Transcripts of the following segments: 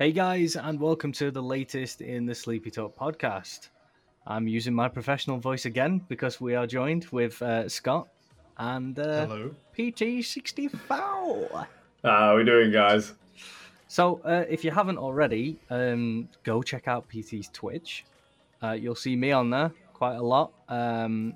Hey guys, and welcome to the latest in the Sleepy Talk podcast. I'm using my professional voice again because we are joined with uh, Scott and uh, Hello. PT64. How are we doing, guys? So, uh, if you haven't already, um, go check out PT's Twitch. Uh, you'll see me on there quite a lot. Um,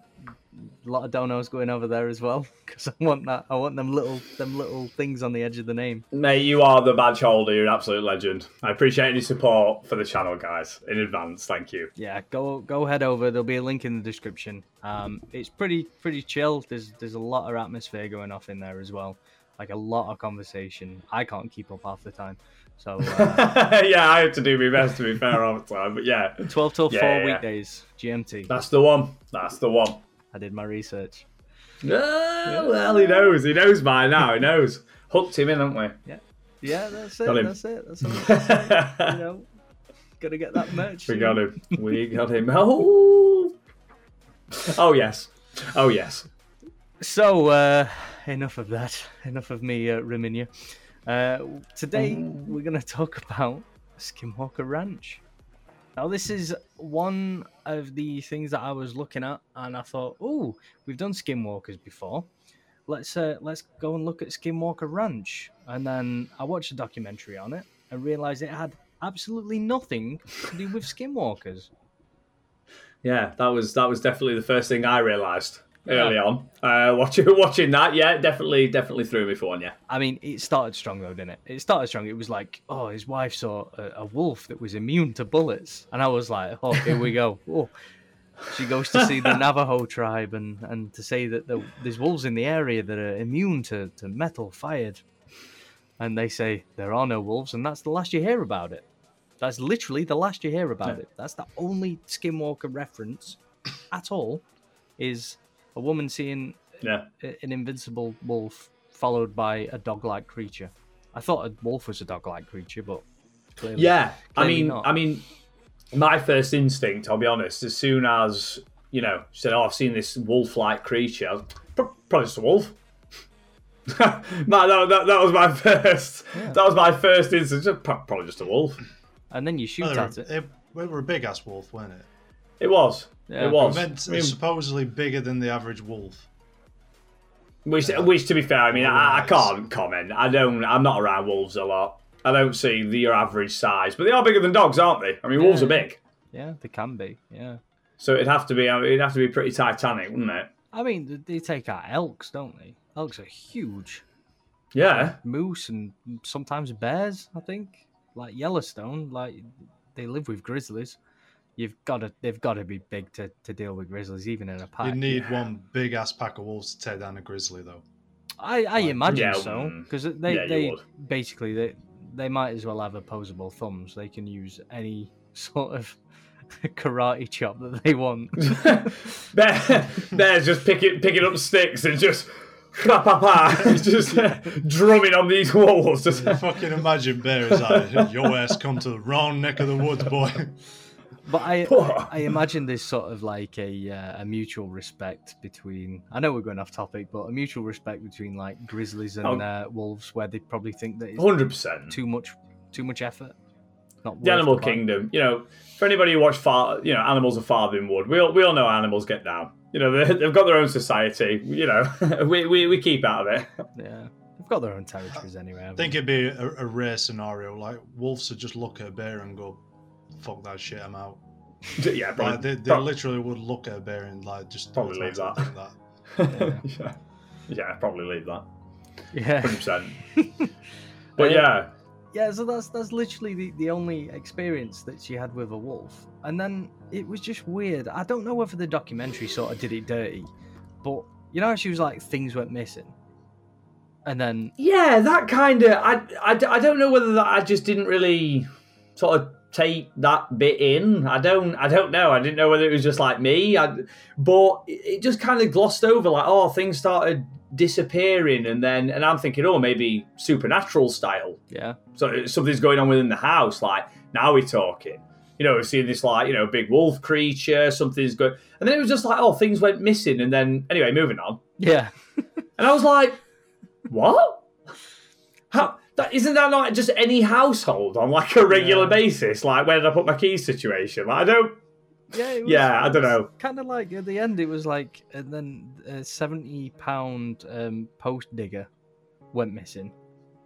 a lot of donos going over there as well because I want that. I want them little, them little things on the edge of the name. Mate, you are the badge holder. You're an absolute legend. I appreciate any support for the channel, guys, in advance. Thank you. Yeah, go go head over. There'll be a link in the description. Um, it's pretty pretty chill. There's there's a lot of atmosphere going off in there as well. Like a lot of conversation. I can't keep up half the time. So uh, yeah, I have to do my best to be fair all the time. But yeah, 12 till Yeah, 4 yeah, yeah. weekdays GMT. that's the one. That's the one. I did my research. Oh, well, he knows. He knows by now. He knows. Hooked him in, haven't we? Yeah, Yeah, that's it. Got him. That's it. That's all. you know, gotta get that merch. we got him. We got him. Oh, oh yes. Oh yes. So, uh, enough of that. Enough of me uh, rimming you. Uh, today, we're going to talk about Skinwalker Ranch. Now, this is one of the things that I was looking at, and I thought, oh, we've done Skinwalkers before. Let's uh, let's go and look at Skinwalker Ranch. And then I watched a documentary on it and realized it had absolutely nothing to do with Skinwalkers. Yeah, that was that was definitely the first thing I realised Yeah. early on. Uh, watching watching that, yeah, definitely definitely threw me for one. Yeah, I mean, it started strong though, didn't it? It started strong. It was like, oh, his wife saw a, a wolf that was immune to bullets, and I was like, oh, here we go. Oh. She goes to see the Navajo tribe and, and to say that the, there's wolves in the area that are immune to, to metal fired. And they say there are no wolves, and that's the last you hear about it. That's literally the last you hear about Yeah. it. That's the only Skinwalker reference at all is a woman seeing yeah. an invincible wolf followed by a dog-like creature. I thought a wolf was a dog-like creature, but clearly, Yeah, I mean, not. I mean, my first instinct, I'll be honest, as soon as you know, she said, "Oh, I've seen this wolf-like creature," I was, probably just a wolf. Man, that, that, that was my first. Yeah. That was my first instinct. just, Probably just a wolf. and then you shoot Well, at were, it. it, they were a big ass wolf, weren't it? It was. Yeah. It was. Meant, I mean, supposedly bigger than the average wolf. Which, Yeah. which, to be fair, I mean, I, I can't comment. I don't. I'm not around wolves a lot. I don't see the your average size, but they are bigger than dogs, aren't they? I mean, wolves are big, Yeah, they can be. Yeah, so it'd have to be. Uh, it'd have to be pretty titanic, wouldn't it? I mean they take out elks, don't they? Elks are huge. Yeah. Moose and sometimes bears. I think like Yellowstone, like they live with grizzlies. You've got to, they've got to be big to, to deal with grizzlies, even in a pack. You need one big ass pack of wolves to tear down a grizzly, though. I, I imagine Yeah, so mm, because they yeah, they basically they they might as well have opposable thumbs. They can use any sort of karate chop that they want. Bear, Bear's just picking picking up sticks and just pa pa pa, just drumming on these walls. Just Fucking imagine bears is like, your ass come to the wrong neck of the woods, boy. But I I imagine there's sort of like a uh, a mutual respect between. I know we're going off topic, but a mutual respect between like grizzlies and Oh. uh, wolves, where they probably think that hundred percent. too much too much effort. Not The Animal fight. Kingdom. You know, for anybody who watched Far, you know, Animals of Farthing Wood, we all we all know animals get down. You know, they, they've got their own society. You know, we, we we keep out of it. Yeah, they've got their own territories anyway. I think it'd be a, a rare scenario. Like, wolves would just look at a bear and go, fuck that shit, I'm out. yeah, probably. Like, they, they prob- literally would look at a bear and, like, just Probably leave that. automatically think yeah. yeah, probably leave that. yeah. Hundred percent. But Uh, yeah, Yeah, so that's that's literally the, the only experience that she had with a wolf. And then it was just weird. I don't know whether the documentary sort of did it dirty, but you know how she was like things went missing. And then Yeah, that kind of. I, I, I don't know whether that I just didn't really sort of take that bit in. I don't I don't know. I didn't know whether it was just like me. I, but it just kind of glossed over. Like oh, things started disappearing, and then and I'm thinking oh maybe supernatural style. yeah, So something's going on within the house. Like now we're talking. You know, we've seen this like you know big wolf creature. Something's going, and then it was just like oh things went missing, and then anyway moving on. yeah, And I was like, what? How, That isn't that like just any household on like a regular Yeah. basis? Like where did I put my keys situation? Like I don't. Yeah, it Yeah, I don't know. Kind of like at the end, it was like, and then a seventy pound um, post digger went missing,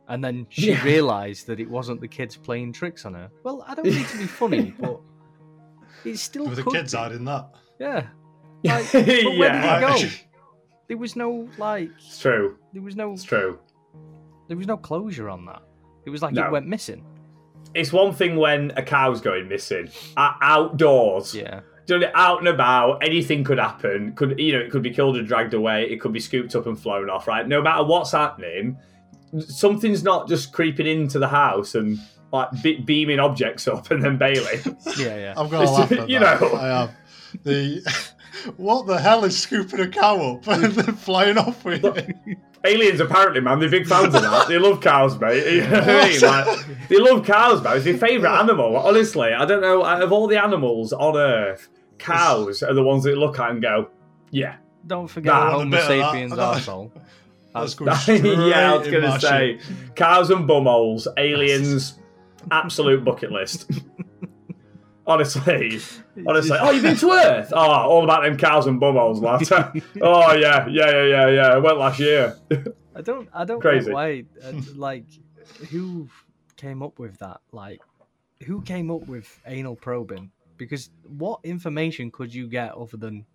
and then she Yeah. realised that it wasn't the kids playing tricks on her. Well, I don't mean to be funny, but it still With the could kids be. in that. Yeah, Like, but where did yeah, it go? Like, there was no like, it's true. there was no, It's true. There was no closure on that. It was like No. it went missing. It's one thing when a cow's going missing uh, outdoors. Yeah, doing it out and about, anything could happen. Could you know, it could be killed and dragged away. It could be scooped up and flown off. Right, no matter what's happening, something's not just creeping into the house and like be- beaming objects up and then bailing. yeah, yeah. I'm gonna laugh at You that. know. I am. The what the hell is scooping a cow up and then flying off with it? Aliens, apparently, man, they're big fans of that. They love cows, mate. You know I mean? Like, they love cows, man. It's their favourite animal. Honestly, I don't know. Of all the animals on Earth, cows are the ones that look at and go, yeah. Don't forget Nah, Homo a that. sapiens I arsehole. That's That's- going straight yeah, I was gonna say shit. cows and bumholes, aliens, absolute bucket list. honestly, honestly. Oh, you've been to Earth? Oh, all about them cows and bumholes, lad. oh yeah, yeah, yeah, yeah, yeah. I went last year. I don't. I don't Crazy. get why. Uh, like, who came up with that? Like, who came up with anal probing? Because what information could you get other than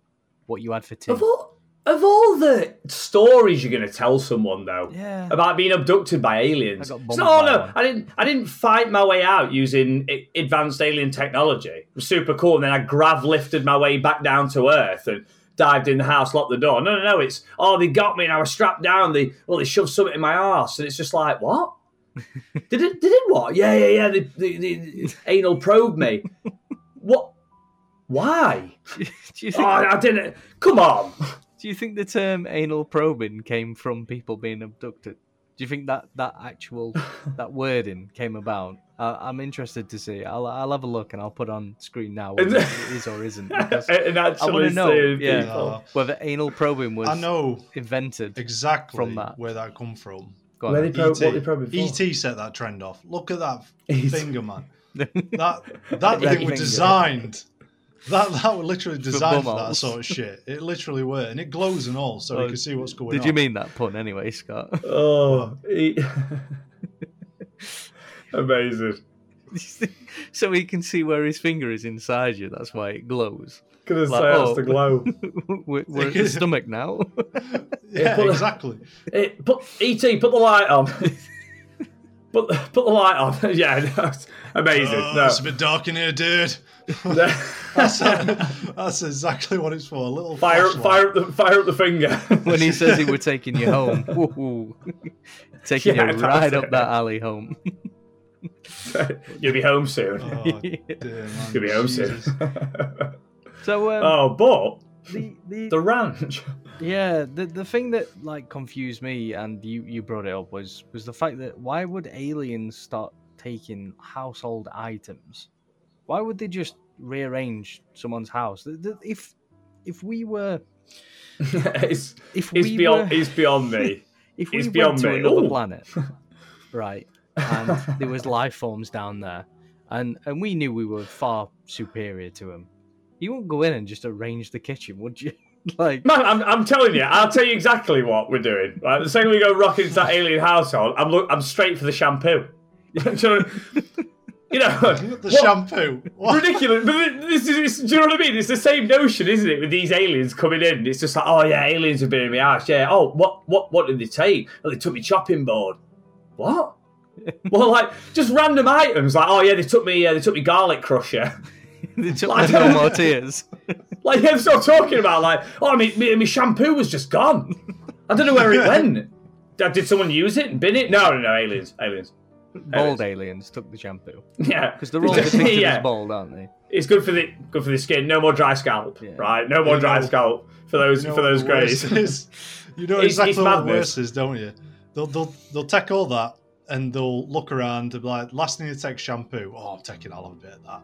what you had for tea? Of all, of all the stories you're going to tell someone, though, Yeah. about being abducted by aliens. It's oh no. I didn't. I didn't fight my way out using advanced alien technology. It was super cool, and then I grav lifted my way back down to Earth and dived in the house, locked the door. No, no, no. It's oh, they got me, and I was strapped down. They well, they shoved something in my arse, and it's just like what. did it? Did it what? Yeah, yeah, yeah. They, they, they anal probed me. what? Why? Oh? I didn't. Come on. Do you think the term anal probing came from people being abducted? Do you think that that actual that wording came about? Uh, I'm interested to see. I'll I'll have a look and I'll put on screen now whether it is or isn't. And I actually want to know, yeah, people. Uh, whether anal probing was I know invented. exactly From that. where that come from. Go on Where then. they probe, ET. what they probing for? ET set that trend off. Look at that finger, man. That that thing was designed. That that was literally designed for that sort of shit. It literally were, and it glows and all, so Oh, you can see what's going Did on. Did you mean that pun anyway, Scott? Oh, he- amazing. so he can see where his finger is inside you. That's why it glows. Gonna Like, say oh. that's the glow. we're, we're at the stomach now. Yeah, put- exactly. It, put ET, put the light on. Put the, put the light on. yeah, that's amazing. Oh, no. It's a bit dark in here, dude. that's, that's exactly what it's for. A little fire, flashlight. fire up the fire up the finger. when he says he were taking you home, Woo-hoo. taking Yeah, you that's right it. up that alley home. You'll be home soon. Oh, dear, man. You'll be home soon. So um, oh, but the, the, the ranch. Yeah, the the thing that like confused me, and you you brought it up was was the fact that why would aliens start taking household items? Why would they just rearrange someone's house? If if we were it's if it's we beyond were, it's beyond me. if we it's went beyond to me. another Ooh. planet, right, and there was life forms down there, and and we knew we were far superior to them, you wouldn't go in and just arrange the kitchen, would you? like Man, I'm, I'm telling you, I'll tell you exactly what we're doing. Right, the second we go rocking into that alien household, I'm look, I'm straight for the shampoo. You know, The what- shampoo. What? ridiculous. But this is, this, do you know what I mean? It's the same notion, isn't it? With these aliens coming in, it's just like, oh yeah, aliens have been in my house. Yeah. Oh, what, what, what did they take? Oh, they took me chopping board. What? well, like just random items, like oh yeah, they took me, uh, they took me garlic crusher. they took Like- the no more tears. Like yeah, that's what I'm talking about. Like, oh, my, my, my shampoo was just gone. I don't know where it went. Did did someone use it and bin it? No, no, no, aliens, aliens. Bald aliens took the shampoo Yeah, because they're all depicted yeah. as bald, aren't they? It's good for the good for the skin. No more dry scalp, Yeah. right? No more You dry know- scalp for those You know for those the greys. You know It's- exactly it's what the madness. worst is, don't you? They'll, they'll, they'll take all that and they'll look around and be like, last thing you take shampoo. Oh, I'm taking, I'll have a bit of that.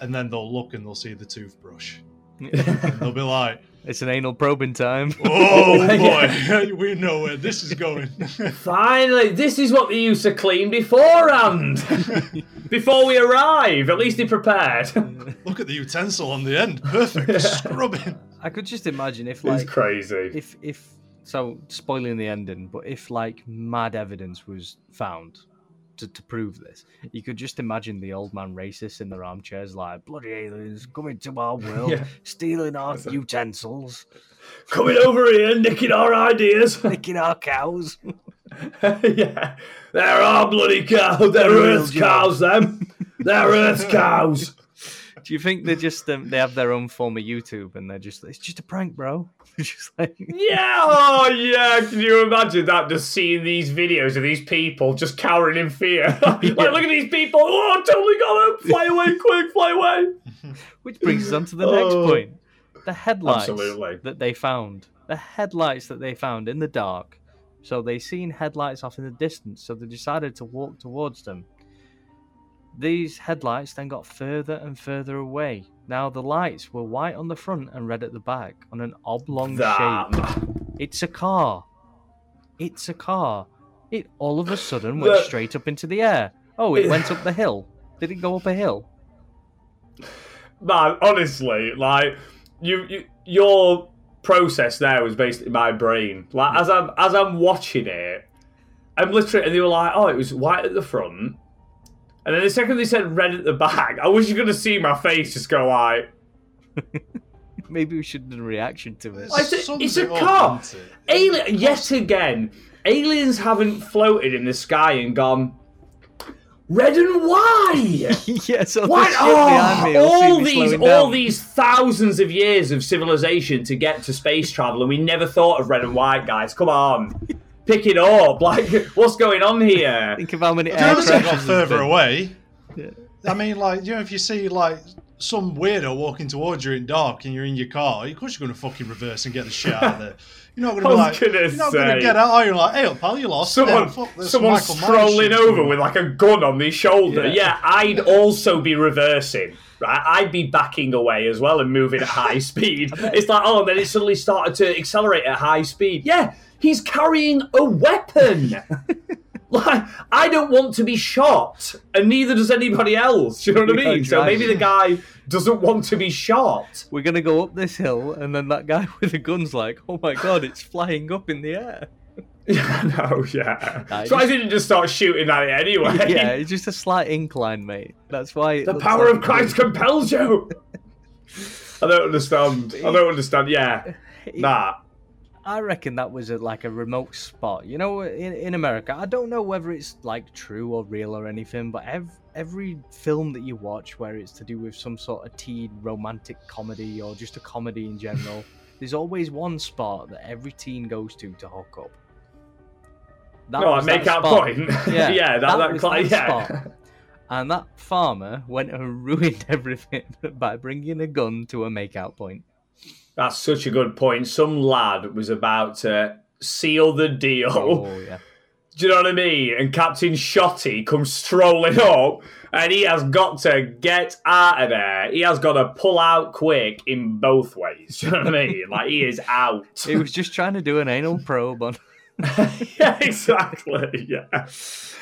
And then they'll look and they'll see the toothbrush. They'll be like, It's an anal probing time. "Oh boy, we know where this is going." Finally, this is what they used to clean beforehand. Before we arrive, at least they prepared. Look at the utensil on the end. Perfect. Scrubbing. I could just imagine if it's like crazy. if if so spoiling the ending, but if like mad evidence was found to, to prove this, you could just imagine the old man racist in their armchairs like bloody aliens coming to our world, Yeah. stealing our utensils, Coming over here, nicking our ideas. nicking our cows. yeah. There are our bloody cows. They're Earth's job. cows, them. They're Earth's cows. Do you think they just um, they have their own form of YouTube and they're just it's just a prank, bro? just like Yeah, oh yeah. Can you imagine that? Just seeing these videos of these people just cowering in fear. like, look at these people. Oh, I totally got them. Fly away, quick, fly away. Which brings us on to the next Oh. point. The headlights Absolutely. that they found. The headlights that they found in the dark. So they seen headlights off in the distance, so they decided to walk towards them. These headlights then got further and further away. Now the lights were white on the front and red at the back on an oblong shape. It's a car. It's a car. It all of a sudden went straight up into the air. Oh, it went up the hill. Did it go up a hill? Man, honestly, like you, you your process there was basically my brain. Like as I'm as I'm watching it, I'm literally and they were like, oh, it was white at the front. And then the second they said red at the back, I wish you could have seen my face just go like Maybe we should do a reaction to it. It's a- Sums it's a car. doesn't it? Alien yet again. Aliens haven't floated in the sky and gone red and white. yeah, so Why? the shit me all these, all down. these thousands of years of civilization to get to space travel, and we never thought of red and white, guys. Come on, pick it up. Like, what's going on here? Think of how many Do you know air if they got further been. away? Yeah. I mean, like, you know, if you see like some weirdo walking towards you in dark and you're in your car, of course you're going to fucking reverse and get the shit out of there. You're not going to be like, gonna you're not going to get out. You're like, hey, pal, you lost. Someone, Yeah, fuck, there's someone Michael strolling over with like a gun on their shoulder. Yeah. Yeah. I'd also be reversing. Right, I'd be backing away as well and moving at high speed. It's like, oh, and then it suddenly started to accelerate at high speed. Yeah, he's carrying a weapon. like, I don't want to be shot, and neither does anybody else. Do you know what I mean? So maybe the guy doesn't want to be shot. We're gonna go up this hill, and then that guy with the gun's like, "Oh my god, it's flying up in the air!" Yeah, no, yeah. Nah, so I didn't just start shooting at it anyway. yeah, it's just a slight incline, mate. That's why The power like of Christ compels you. I don't understand. I don't understand. Yeah, nah. I reckon that was a, like a remote spot. You know, in, in America, I don't know whether it's like true or real or anything, but every, every film that you watch where it's to do with some sort of teen romantic comedy or just a comedy in general, there's always one spot that every teen goes to to hook up. That No, I make that point. Yeah, Yeah, that, that that, that yeah. spot. And that farmer went and ruined everything by bringing a gun to a makeout point. That's such a good point. Some lad was about to seal the deal. Oh yeah. Do you know what I mean? And Captain Shotty comes strolling up, and he has got to get out of there. He has got to pull out quick in both ways. Do you know what I mean? Like he is out. He was just trying to do an anal probe on. yeah, exactly. Yeah,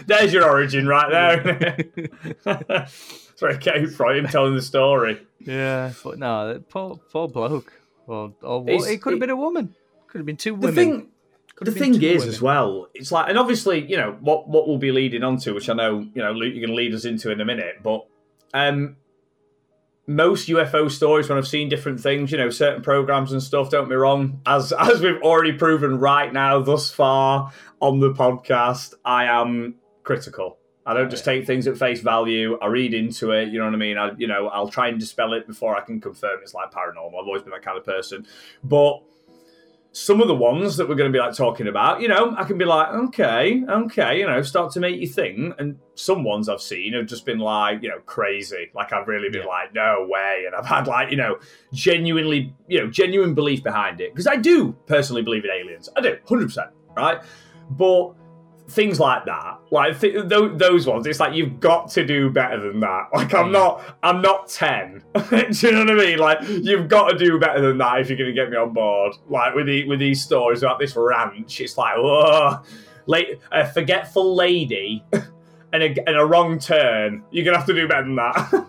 there's your origin right there. That's where it came from. Him telling the story. yeah, but no, poor poor bloke. Or, or it could have it- been a woman. Could have been two The women. thing, the thing is women. as well. It's like, and obviously, you know what what we'll be leading on to, which I know you know Luke, you're going to lead us into in a minute. But um, most UFO stories, when I've seen different things, you know, certain programs and stuff. Don't be wrong, as as we've already proven right now thus far on the podcast, I am critical. I don't just take things at face value. I read into it. You know what I mean? I, you know, I'll try and dispel it before I can confirm it's like paranormal. I've always been that kind of person. But some of the ones that we're going to be like talking about, you know, I can be like, okay, okay, you know, start to make you think. And some ones I've seen have just been like, you know, crazy. Like I've really been Yeah. like, no way. And I've had like, you know, genuinely, you know, genuine belief behind it because I do personally believe in aliens. I do, hundred percent, right? But things like that, like th- th- those ones, it's like you've got to do better than that. Like I'm not, I'm not ten. do you know what I mean? Like you've got to do better than that if you're going to get me on board. Like with the with these stories about this ranch, it's like, oh, late, a forgetful lady and a, and a wrong turn. You're gonna have to do better than that.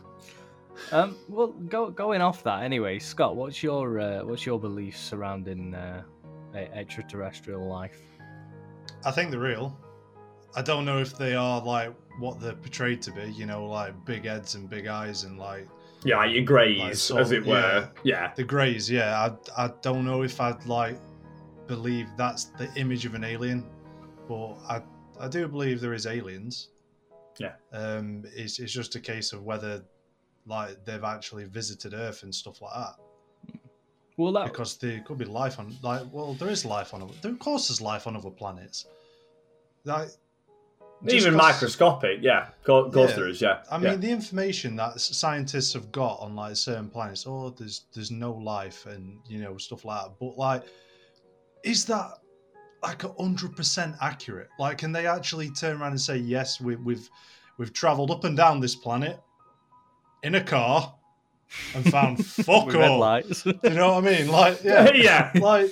Um, well, go, going off that anyway, Scott. What's your uh, what's your beliefs surrounding uh, extraterrestrial life? I think they're real. I don't know if they are like what they're portrayed to be. You know, like big heads and big eyes and like yeah, like your greys, Like as it were. Yeah. the greys. Yeah, I I don't know if I'd like believe that's the image of an alien, but I I do believe there is aliens. Yeah. Um, it's it's just a case of whether like they've actually visited Earth and stuff like that. Well, that because there could be life on like well there is life on other there, of course there's life on other planets like just Even 'cause- microscopic, yeah. Go, goes Yeah. through us, yeah. i mean yeah. the information that scientists have got on like certain planets oh there's there's no life and you know stuff like that but like is that like a hundred percent accurate like can they actually turn around and say yes we, we've we've traveled up and down this planet in a car and found fuck with red all lights. you know what i mean like yeah yeah. like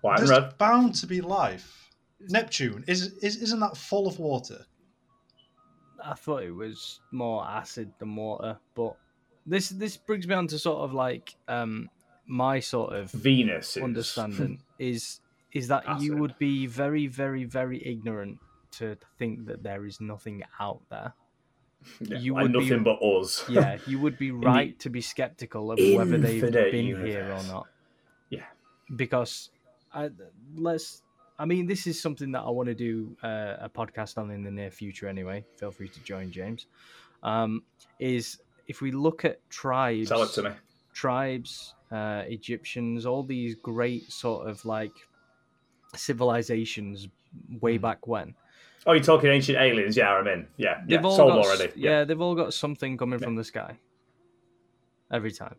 White and There's red. bound to be life. Neptune is, is isn't that full of water? I thought it was more acid than water, but this this brings me on to sort of like um my sort of Venus understanding is is that you would be very very very ignorant to think that there is nothing out there. Yeah, you like would be- nothing but us. Yeah, you would be right to be skeptical of whether they've infinite been here or not. Yeah. because I, let's. I mean, this is something that I want to do uh, a podcast on in the near future. Anyway, feel free to join, James. Um, is if we look at tribes, Tell it to me. tribes, uh, Egyptians, all these great sort of like civilizations way Mhm. back when. Oh, you're talking ancient aliens? Yeah, I'm in. Yeah, yeah. They've all Sold got, already. Yeah. they've all got something coming Yeah. from the sky. Every time,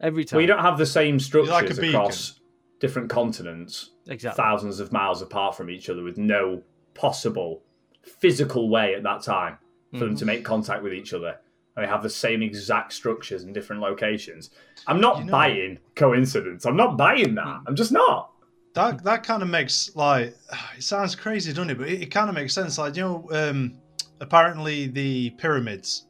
every time. Well, you don't have the same structures like across different continents, exactly. thousands of miles apart from each other, with no possible physical way at that time for them Mhm. to make contact with each other. And they have the same exact structures in different locations. I'm not You know- buying coincidence. I'm not buying that. Hmm. I'm just not. That that kind of makes like it sounds crazy, doesn't it? But it, it kind of makes sense. Like you know, um, apparently the pyramids,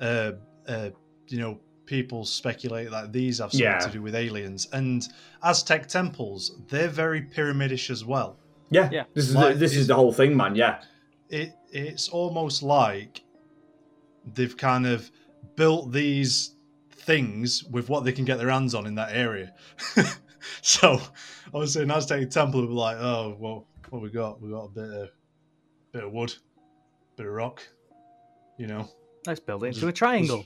uh, uh, you know, people speculate that these have something Yeah. to do with aliens, and Aztec temples they're very pyramidish as well. Yeah, Yeah. This is Like, the, this is the whole thing, man. Yeah, it it's almost like they've kind of built these things with what they can get their hands on in that area. so obviously an Aztec temple would be like, oh well, what we got? We got a bit of bit of wood, bit of rock, you know. Let's build it into a triangle.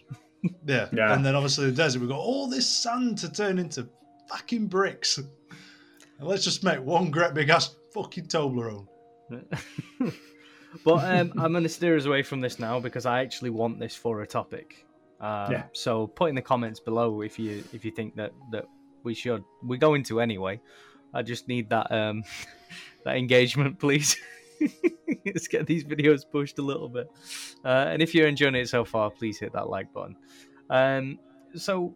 Yeah. Yeah. And then obviously the desert, we've got all this sand to turn into fucking bricks. And let's just make one great big ass fucking Toblerone. but um, I'm going to steer us away from this now because I actually want this for a topic. Um, Yeah. So put in the comments below if you if you think that that we should. We're going to anyway. I just need that um that engagement, please. Let's get these videos pushed a little bit. Uh, and if you're enjoying it so far, please hit that like button. Um, so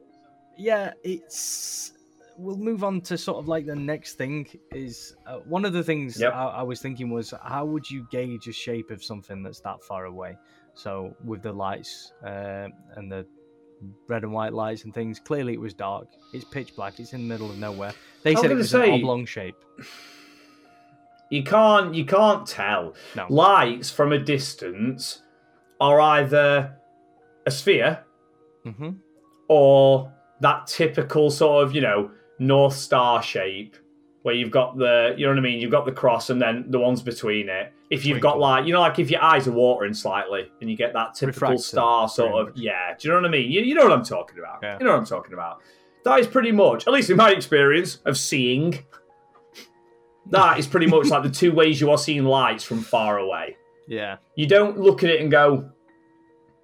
yeah, it's we'll move on to sort of like the next thing is uh, one of the things Yep. I, I was thinking was how would you gauge a shape of something that's that far away? So with the lights uh, and the red and white lights and things, clearly it was dark. It's pitch black. It's in the middle of nowhere. They I said it was an say- oblong shape. You can't you can't tell. No. Lights from a distance are either a sphere hmm or that typical sort of you know north star shape where you've got the you know what I mean. You've got the cross and then the ones between it. If you've got like you know like if your eyes are watering slightly and you get that typical Refracted, star sort of yeah. Do you know what I mean? You, you know what I'm talking about. Yeah. You know what I'm talking about. That is pretty much, at least in my experience of seeing, that is pretty much like the two ways you are seeing lights from far away. Yeah. You don't look at it and go,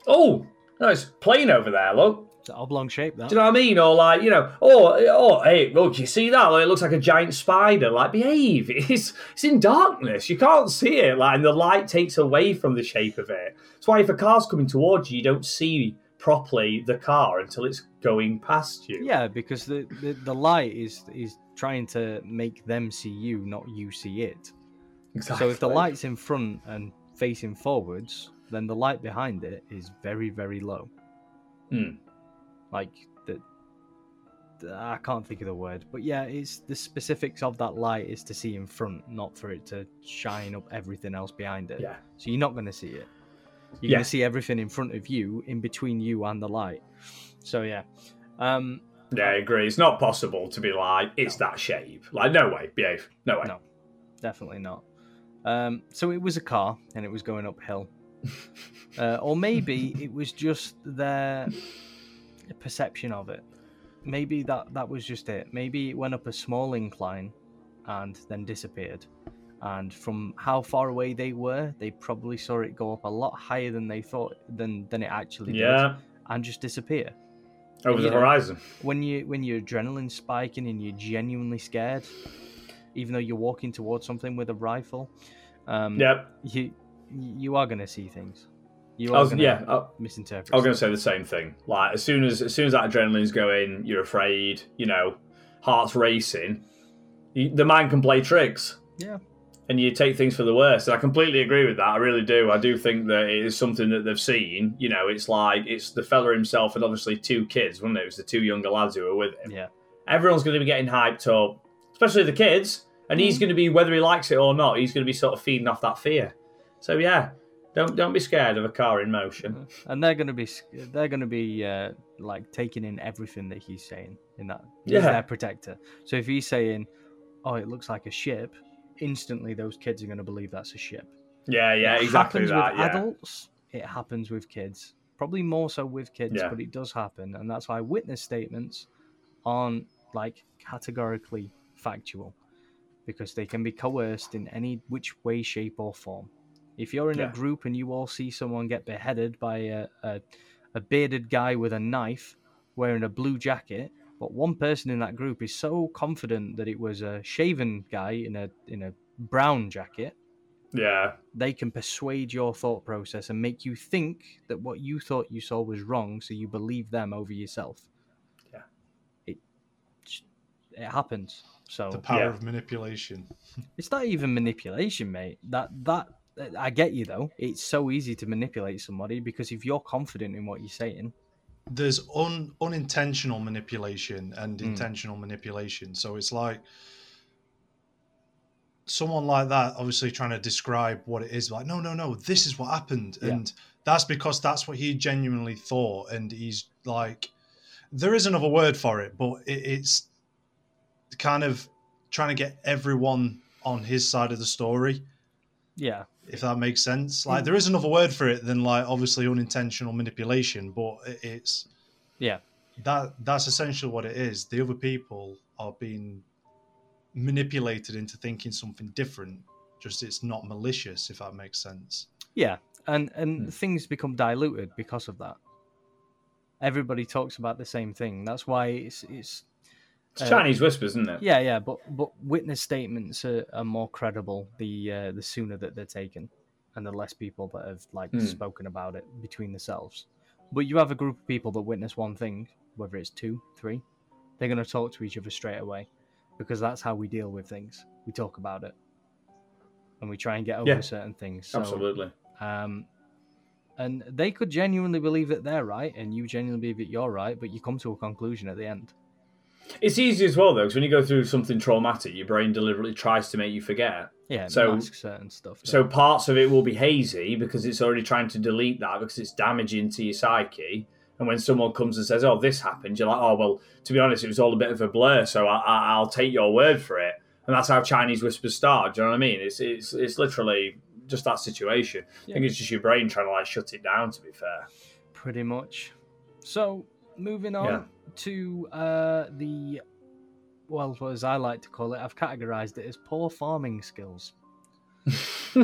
"Oh, nice plane over there." Look, It's an oblong shape, that. Do you know what I mean? Or like, you know, oh, oh, hey, look, you see that? Like, it looks like a giant spider. Like, behave. It's it's in darkness. You can't see it. Like, and the light takes away from the shape of it. That's why if a car's coming towards you, you don't see properly the car until it's going past you. Yeah, because the, the, the light is is trying to make them see you, not you see it. exactly. So if the light's in front and facing forwards, then the light behind it is very, very low. Hmm. Like the, the- I can't think of the word, but yeah, it's the specifics of that light is to see in front, not for it to shine up everything else behind it. Yeah. So you're not going to see it. You're Yeah. going to see everything in front of you, in between you and the light. So yeah. Um, Yeah, I agree. It's not possible to be like, it's that shape. Like, no way, behave. No way. No. definitely not. Um, so it was a car and it was going uphill. uh, or maybe it was just their perception of it. Maybe that, that was just it. Maybe it went up a small incline and then disappeared. And from how far away they were, they probably saw it go up a lot higher than they thought than than it actually did, Yeah, and just disappear. Over the know, horizon. when you when your adrenaline's spiking and you're genuinely scared, even though you're walking towards something with a rifle, um, Yep. you you are gonna see things. You are was, gonna yeah, I, misinterpret. I was going to say the same thing. Like as soon as as soon as that adrenaline's going, you're afraid. You know, heart's racing. You, the mind can play tricks, Yeah, and you take things for the worst. And I completely agree with that. I really do. I do think that it is something that they've seen. You know, it's like it's the fella himself and obviously two kids, wasn't it? It was the two younger lads who were with him. yeah, Everyone's going to be getting hyped up, especially the kids. And he's going to be whether he likes it or not. He's going to be sort of feeding off that fear. So yeah, don't don't be scared of a car in motion. and they're gonna be they're gonna be uh, like taking in everything that he's saying in that. He's Yeah. their protector. So if he's saying, "Oh, it looks like a ship," instantly those kids are gonna believe that's a ship. Yeah, yeah, it exactly happens that. with Yeah. adults it happens with kids probably more so with kids Yeah. but it does happen and that's why witness statements aren't like categorically factual because they can be coerced in any which way shape or form if you're in Yeah. a group and you all see someone get beheaded by a, a, a bearded guy with a knife wearing a blue jacket but one person in that group is so confident that it was a shaven guy in a in a brown jacket Yeah, they can persuade your thought process and make you think that what you thought you saw was wrong, so you believe them over yourself. Yeah. It it happens. So The power Yeah. of manipulation. it's not even manipulation, mate. That that I get you though. It's so easy to manipulate somebody because if you're confident in what you're saying, There's un, unintentional manipulation and Mm. intentional manipulation. So it's like someone like that obviously trying to describe what it is like no no no this is what happened Yeah. and that's because that's what he genuinely thought and he's like there is another word for it but it, it's kind of trying to get everyone on his side of the story yeah, if that makes sense. Mm. Like there is another word for it than like obviously unintentional manipulation, but it's yeah, that that's essentially what it is. The other people are being manipulated into thinking something different. Just it's not malicious, if that makes sense. yeah, and and Hmm. things become diluted because of that. Everybody talks about the same thing. That's why it's it's it's Uh, Chinese whispers, isn't it? Yeah, yeah, but but witness statements are, are more credible the uh, the sooner that they're taken, and the less people that have like Hmm. spoken about it between themselves. But you have a group of people that witness one thing, whether it's two, three, they're going to talk to each other straight away, because that's how we deal with things. We talk about it, and we try and get over Yeah. certain things. So, Absolutely. Um, and they could genuinely believe that they're right, and you genuinely believe that you're right, but you come to a conclusion at the end. It's easy as well though, because when you go through something traumatic, your brain deliberately tries to make you forget. Yeah, So- certain stuff. So parts of it will be hazy because it's already trying to delete that because it's damaging to your psyche. And when someone comes and says, "Oh, this happened," you're like, "Oh, well, to be honest, it was all a bit of a blur." So I, I, I'll take your word for it. And that's how Chinese whispers start. Do you know what I mean? It's it's it's literally just that situation. I think it's just your brain trying to like shut it down. To be fair, pretty much. So moving on Yeah. To uh, the well, as I like to call it, I've categorized it as poor farming skills.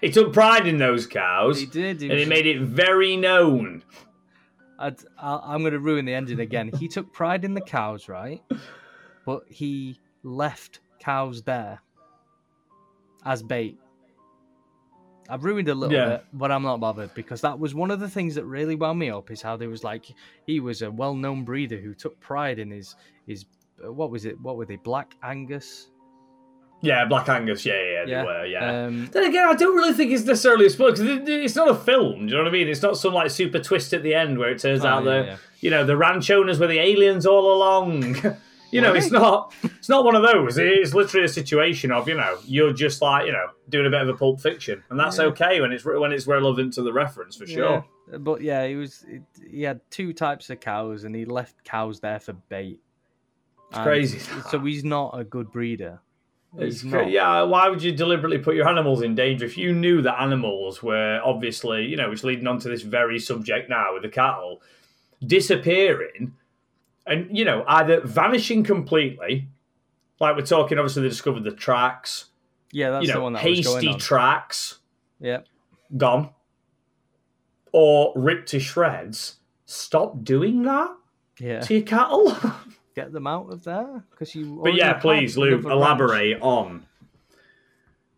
he took pride in those cows, He did, he and he made it very known. I I'm going to ruin the ending again. He took pride in the cows, right? But he left cows there as bait. I've ruined a little Yeah. bit, but I'm not bothered because that was one of the things that really wound me up. Is how there was like he was a well-known breeder who took pride in his his uh, what was it? What were they? Black Angus. Yeah, Black Angus. Yeah, yeah, Yeah, they were. Yeah. Um, then again, I don't really think it's necessarily a spoiler because it's not a film. Do you know what I mean? It's not some like super twist at the end where it turns Oh, out yeah, that yeah. you know the ranch owners were the aliens all along. you know, it's not. It's not one of those. It's literally a situation of you know you're just like you know doing a bit of a pulp fiction, and that's Yeah. okay when it's when it's relevant to the reference for sure. Yeah, But yeah, he was he had two types of cows, and he left cows there for bait. It's And crazy. So he's not a good breeder. It's cra- yeah, why would you deliberately put your animals in danger if you knew that animals were obviously, you know, it's leading on to this very subject now with the cattle disappearing and, you know, either vanishing completely, like we're talking, obviously, they discovered the tracks, Yeah, that's you the one that was going hasty tracks yeah, gone, or ripped to shreds. Stop doing that yeah. to your cattle. Get them out of there because you. but yeah, please, Luke, another ranch. elaborate on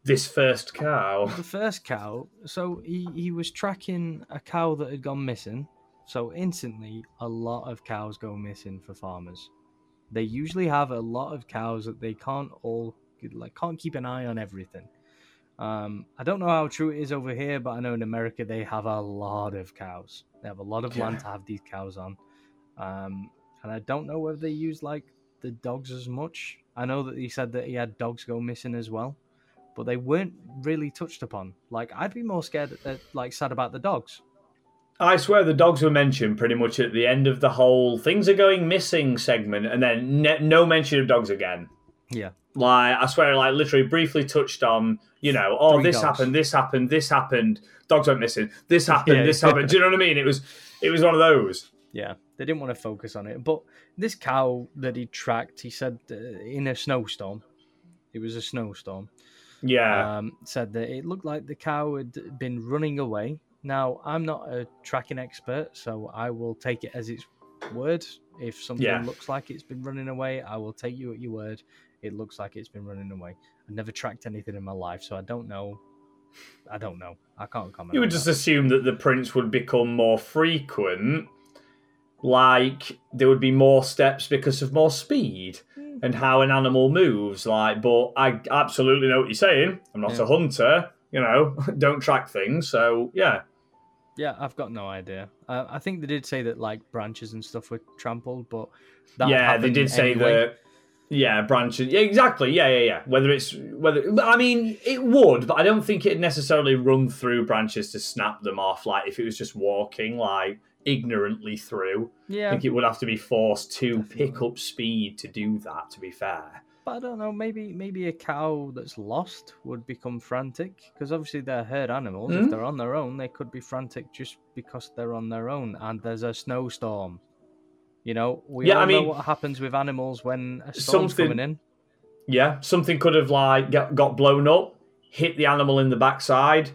this first cow. The first cow. So he he was tracking a cow that had gone missing. So instantly, a lot of cows go missing for farmers. They usually have a lot of cows that they can't all like can't keep an eye on everything. Um, I don't know how true it is over here, but I know in America they have a lot of cows. They have a lot of land to have these cows on, um, and I don't know whether they use like the dogs as much. I know that he said that he had dogs go missing as well, but they weren't really touched upon. Like I'd be more scared, uh, like sad about the dogs. I swear the dogs were mentioned pretty much at the end of the whole things are going missing segment, and then ne- no mention of dogs again. Yeah, Like I swear, like literally briefly touched on, you know, oh Three this dogs. happened, this happened, this happened. Dogs went missing. This happened, Yeah, this happened. Do you know what I mean? It was, it was one of those. yeah. They didn't want to focus on it, but this cow that he tracked, he said uh, in a snowstorm. It was a snowstorm. Yeah, um, said that it looked like the cow had been running away. Now, I'm not a tracking expert, so I will take it as its word. If something Yeah. looks like it's been running away, I will take you at your word. It looks like it's been running away. I've never tracked anything in my life, so I don't know. I don't know. I can't comment. you would just that. assume that the prints would become more frequent, like there would be more steps because of more speed. Hmm. and how an animal moves. Like, but I absolutely know what you're saying. I'm not Yeah. a hunter, you know, don't track things. So yeah, Yeah, I've got no idea. Uh, I think they did say that like branches and stuff were trampled, but that yeah, they did say anyway. that. Yeah, branches. Yeah, exactly. Yeah, yeah, yeah. Whether it's whether, I mean, it would, but I don't think it necessarily run through branches to snap them off. Like if it was just walking, like ignorantly through. I think it would have to be forced to pick up speed to do that. To be fair. But I don't know. Maybe maybe a cow that's lost would become frantic because obviously they're herd animals. Mhm. If they're on their own, they could be frantic just because they're on their own and there's a snowstorm. You know, we Yeah, all I know mean, what happens with animals when a storm's coming in. Yeah, something could have like got blown up, hit the animal in the backside,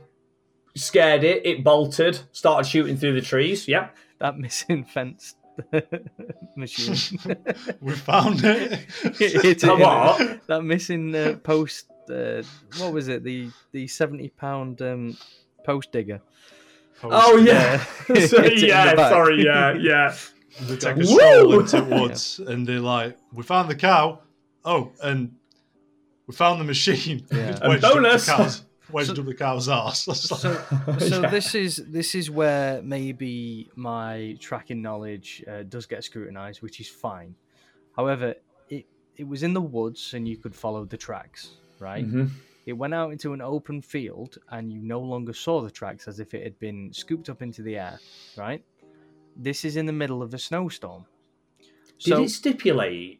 scared it, it bolted, started shooting through the trees. Yeah, That missing fence machine. we found it. Hit it A in- what? that missing uh, post. Uh, what was it? The the seventy pound um, post digger. Oh yeah, Yeah. So, Hit it in the yeah. Sorry, yeah, yeah. They take a Woo! stroll into the woods and they're like, "We found the cow." Oh, and we found the machine. Yeah. And wedged up the bonus! Cow's- wedged So- up the cow's ass. So, so Yeah. this is this is where maybe my tracking knowledge uh, does get scrutinized, which is fine. However, it it was in the woods and you could follow the tracks, right? Mhm. It went out into an open field and you no longer saw the tracks as if it had been scooped up into the air, right? This is in the middle of a snowstorm. Did So it stipulate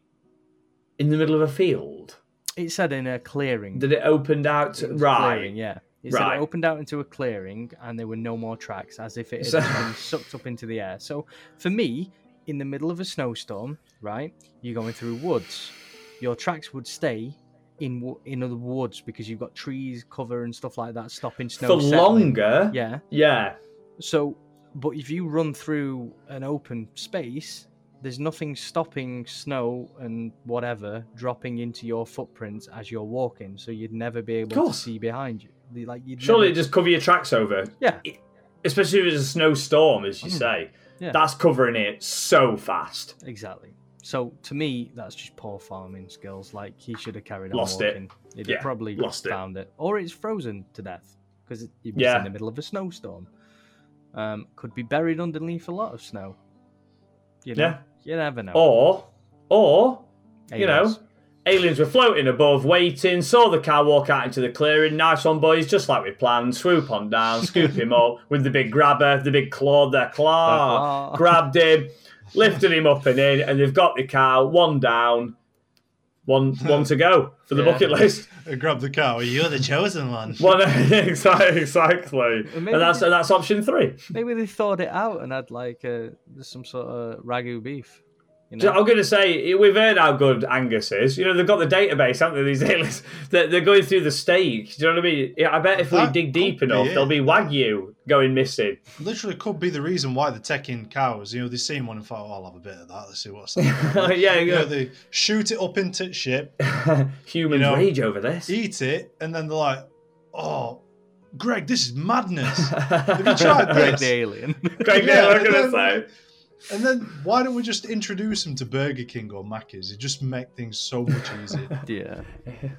in the middle of a field? It said in a clearing. That it opened out? It right. clearing, yeah. It said Right. it opened out into a clearing and there were no more tracks, as if it had So- been sucked up into the air. So for me, in the middle of a snowstorm, right, you're going through woods. Your tracks would stay in in the woods because you've got trees, cover, and stuff like that stopping snow. For settling. longer. Yeah. Yeah. So but if you run through an open space, there's nothing stopping snow and whatever dropping into your footprints as you're walking, so you'd never be able to see behind you. Like you'd Surely never- it just cover your tracks over, yeah, especially if it's a snowstorm, as you Mm. say. Yeah. That's covering it so fast. exactly. So to me, that's just poor farming skills. Like he should have carried on Lost it. walking. He'd Yeah, probably lost it. found it. or it's frozen to death because he was Yeah. in the middle of a snowstorm. Um, could be buried underneath a lot of snow. You know, Yeah. You never know. Or, or you know, Aliens. aliens were floating above, waiting, saw the cow walk out into the clearing. Nice one, boys, just like we planned. Swoop on down, scoop him up with the big grabber, the big claw, their claw. claw. Grabbed him, lifted him up and in, and they've got the cow, one down, one one to go for the Yeah. bucket list. Grab the cow. You're the chosen one. One exactly, exactly. maybe- And that's and that's option three. Maybe they thought it out and had like uh, some sort of ragu beef. You know? I'm going to say we've heard how good Angus is. You know they've got the database, haven't they? These aliens, they're, they're going through the steak. Do you know what I mean? Yeah, I bet if we dig deep enough, it. there'll be wagyu going missing. Literally could be the reason why they're taking cows. You know, they've seen one and thought, oh, I'll have a bit of that. Let's see what's that. yeah, you know, yeah. they shoot it up into ship, Humans You know, rage over this. eat it, and then they're like, oh, Greg, this is madness. Have you tried Greg the alien. Greg, Yeah, yeah, I'm and then- say. And then why don't we just introduce him to Burger King or Macca's? It just make things so much easier. yeah.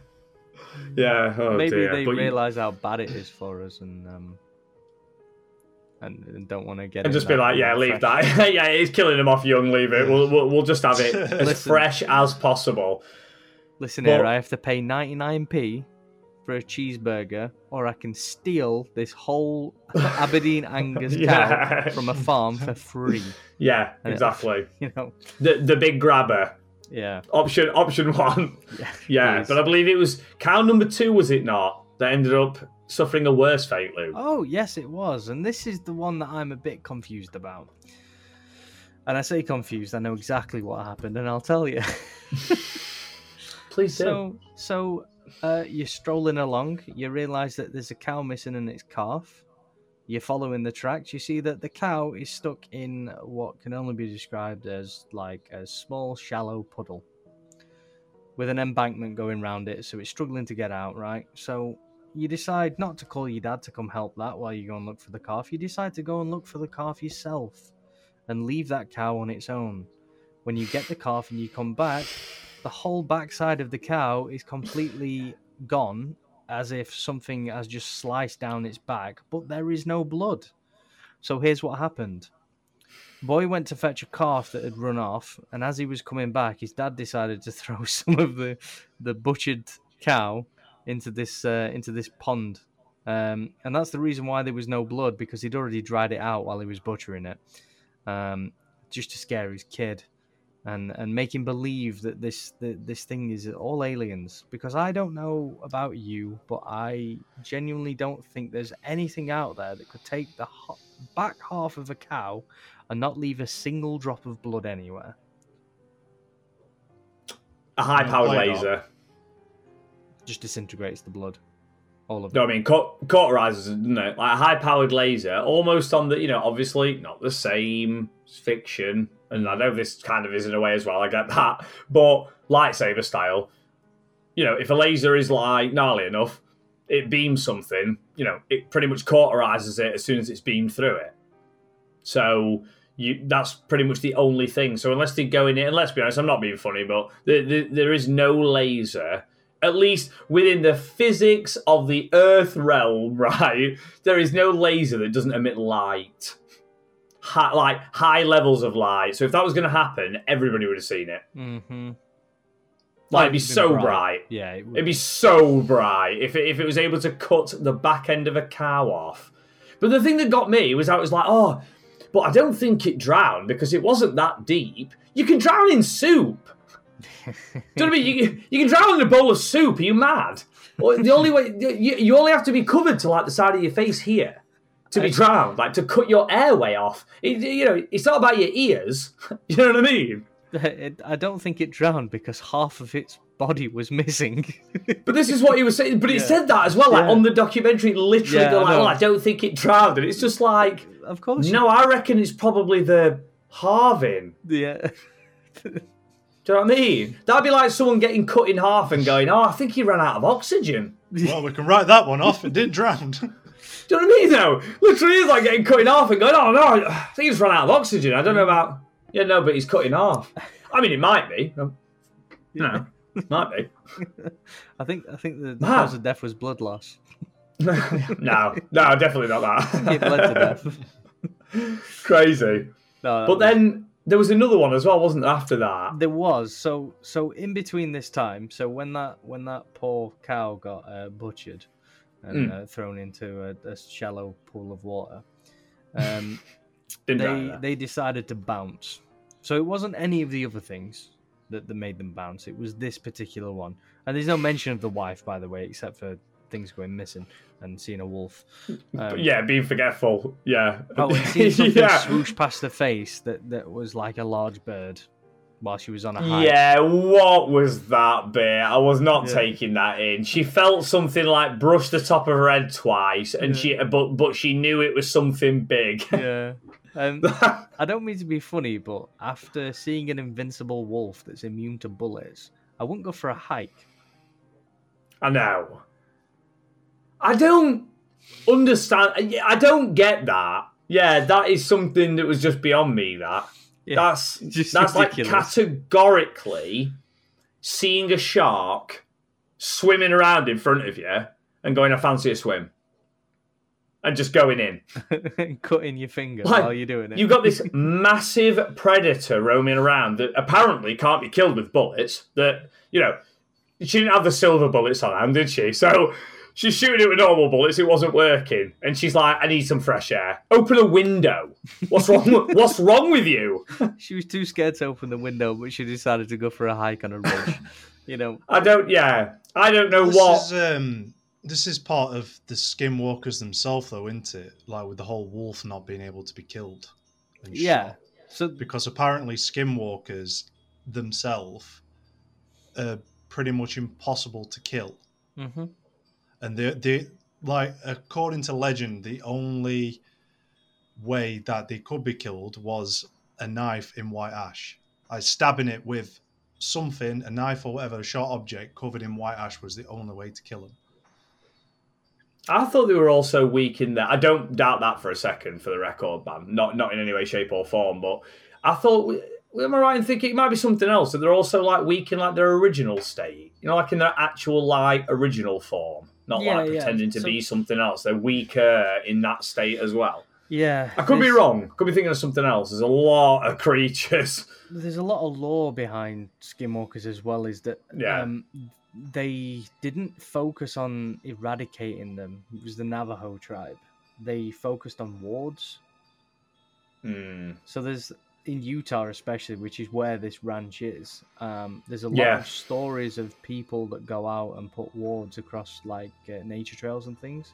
Yeah, oh Maybe dear. they But you- realize how bad it is for us and um and, and don't want to get and just be like, yeah, leave fresh- that. yeah, it's killing them off young. Leave it. We'll, we'll, we'll just have it as Listen. fresh as possible. Listen Well- here, I have to pay 99p for a cheeseburger, or I can steal this whole Aberdeen Angus Yeah. cow from a farm for free. Yeah, And it- exactly. You know, The the big grabber. yeah, Option option one. yeah, Yeah, but I believe it was cow number two, was it not? That ended up suffering a worse fate, Luke. Oh, yes, it was. And this is the one that I'm a bit confused about. And I say confused, I know exactly what happened, and I'll tell you. Please do. so, so uh, you're strolling along, you realize that there's a cow missing in its calf. You're following the tracks, you see that the cow is stuck in what can only be described as like a small, shallow puddle with an embankment going round it, so it's struggling to get out, right? So you decide not to call your dad to come help that while you go and look for the calf. You decide to go and look for the calf yourself and leave that cow on its own. When you get the calf and you come back, the whole backside of the cow is completely gone, as if something has just sliced down its back, but there is no blood. So here's what happened. Boy went to fetch a calf that had run off, and as he was coming back, his dad decided to throw some of the the butchered cow into this uh, into this pond, um, and that's the reason why there was no blood because he'd already dried it out while he was butchering it, um, just to scare his kid, and and make him believe that this that this thing is all aliens. Because I don't know about you, but I genuinely don't think there's anything out there that could take the ho- back half of a cow and not leave a single drop of blood anywhere. a high powered Why not? laser. Just disintegrates the blood, all of it. No, I mean, cau- cauterizes, doesn't it? Like a high powered laser, almost on the, you know, obviously not the same it's fiction. And I know this kind of is in a way as well, I get that. But lightsaber style, you know, if a laser is like gnarly enough, it beams something, you know, it pretty much cauterizes it as soon as it's beamed through it. So you that's pretty much the only thing. So unless they go in it, and let's be honest, I'm not being funny, but there, there, there is no laser, at least within the physics of the Earth realm, right? There is no laser that doesn't emit light. High, like high levels of light. So if that was going to happen, everybody would have seen it. Mm-hmm. Like it'd be so bright. Yeah, it would. It'd be so bright if it, if it was able to cut the back end of a cow off. But the thing that got me was I was like, oh, but I don't think it drowned because it wasn't that deep. You can drown in soup. Do you know what I mean? You, you can drown in a bowl of soup. Are you mad? The only way you, you only have to be covered to like the side of your face here to be drowned, like to cut your airway off. It, you know, it's not about your ears. You know what I mean? I don't think it drowned because half of its body was missing. But this is what he was saying. But he Yeah. said that as well, like Yeah. on the documentary. Literally, Yeah, they're I like, oh, know. "Oh, I don't think it drowned," and it's just like, of course. no, I reckon it's probably the halving. Yeah. Do you know what I mean? That'd be like someone getting cut in half and going, "Oh, I think he ran out of oxygen." Well, we can write that one off. It did drown. Do you know what I mean? Though, literally, it's like getting cut in half and going, "Oh no, I think he's run out of oxygen." I don't know about. Yeah, no, but he's cut in half. I mean, it might be. Um, No, might be. I think I think the, the Man. cause of death was blood loss. no, no, definitely not that. He bled to death. Crazy. No, But was- then there was another one as well, wasn't there? After that, There was so so in between this time. So when that when that poor cow got uh, butchered and Mm. uh, thrown into a, a shallow pool of water, um, they they decided to bounce. So it wasn't any of the other things that, that made them bounce. It was this particular one. And there's no mention of the wife, by the way, except for things going missing and seeing a wolf. Um, yeah, being forgetful. Yeah. Oh, and seeing something yeah. swoosh past her face that, that was like a large bird while she was on a hike. Yeah, what was that bit? I was not Yeah. taking that in. She felt something like brush the top of her head twice, and Yeah. she but but she knew it was something big. Yeah. Um, I don't mean to be funny, but after seeing an invincible wolf that's immune to bullets, I wouldn't go for a hike. I know. I don't understand. I don't get that. Yeah, that is something that was just beyond me. That Yeah, that's just that's like categorically seeing a shark swimming around in front of you and going, "I fancy a swim," and just going in. Cutting your finger Like, while you're doing it. You've got this massive predator roaming around that apparently can't be killed with bullets. That you know, she didn't have the silver bullets on hand, did she? So she's shooting it with normal bullets. It wasn't working, and she's like, "I need some fresh air. Open a window. What's wrong? with- What's wrong with you? She was too scared to open the window, but she decided to go for a hike on a ridge. you know, I don't. Yeah, I don't know this what. is um, this is part of the skinwalkers themselves, though, isn't it? Like with the whole wolf not being able to be killed. and yeah. shot. So because apparently skinwalkers themselves are pretty much impossible to kill, mhm. And they they like according to legend, the only way that they could be killed was a knife in white ash. I stabbing it with something, a knife or whatever, a sharp object covered in white ash was the only way to kill them. I thought they were also weak in that. I don't doubt that for a second, for the record, man. Not not in any way, shape, or form. But I thought, am I right in thinking it might be something else? That they're also like weak in like their original state, you know, like in their actual like original form, not Yeah, like yeah. pretending to So- be something else. They're weaker in that state as well. yeah, I could be wrong. Could be thinking of something else. There's a lot of creatures. There's a lot of lore behind skinwalkers as well. Is that Yeah. um, they didn't focus on eradicating them. It was the Navajo tribe. They focused on wards. Hmm. So there's in Utah, especially, which is where this ranch is. Um, there's a lot Yeah. of stories of people that go out and put wards across like uh, nature trails and things.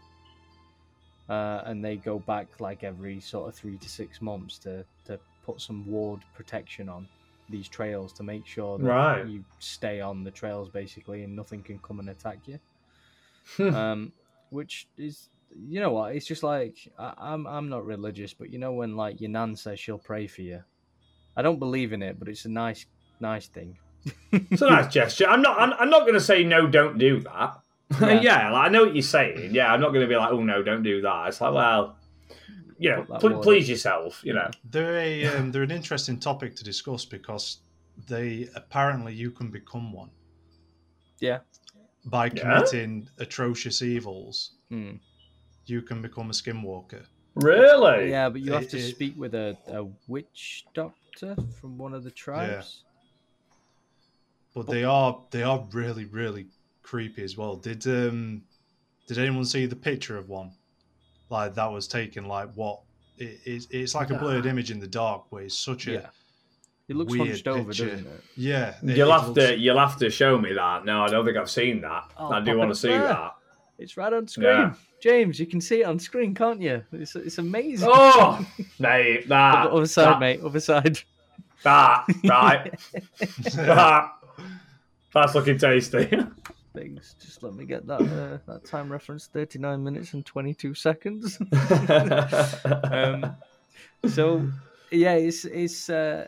Uh, and they go back like every sort of three to six months to, to put some ward protection on these trails to make sure that Right. you stay on the trails basically and nothing can come and attack you. Hmm. um, which is you know what? It's just like I, I'm I'm not religious, but you know when like your nan says she'll pray for you. I don't believe in it, but it's a nice nice thing. It's a nice gesture. I'm not. I'm, I'm not going to say no. Don't do that. Yeah. Yeah, like, I know what you're saying. Yeah, I'm not going to be like, oh no, don't do that. It's like, well, you know, pl- please yourself. You know. They're a um, they're an interesting topic to discuss because they apparently you can become one Yeah. by Yeah? committing atrocious evils. Hmm. You can become a skinwalker. Really? Yeah, but you have It- to it- speak with a, a witch doctor from one of the tribes. but they are they are really really creepy as well. Did um did anyone see the picture of one like that was taken? Like what it, it's it's like a blurred Nah. image in the dark, but it's such a Yeah. It looks weird hunched over, picture. doesn't it? yeah. it- You'll it have looks- to. You'll have to show me that. No, I don't think I've seen that. Oh, I do want to see that. It's right on screen. Yeah. James, you can see it on screen, can't you? It's it's amazing. Oh, mate, that. other side, that, mate. Other side. That right. that. That's looking tasty. Things. Just let me get that uh, that time reference: thirty-nine minutes and twenty-two seconds. um, so, yeah, it's it's uh,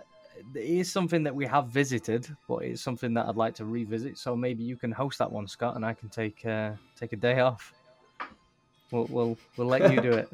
it is something that we have visited, but it's something that I'd like to revisit. So maybe you can host that one, Scott, and I can take uh, take a day off. We'll we'll we'll let you do it.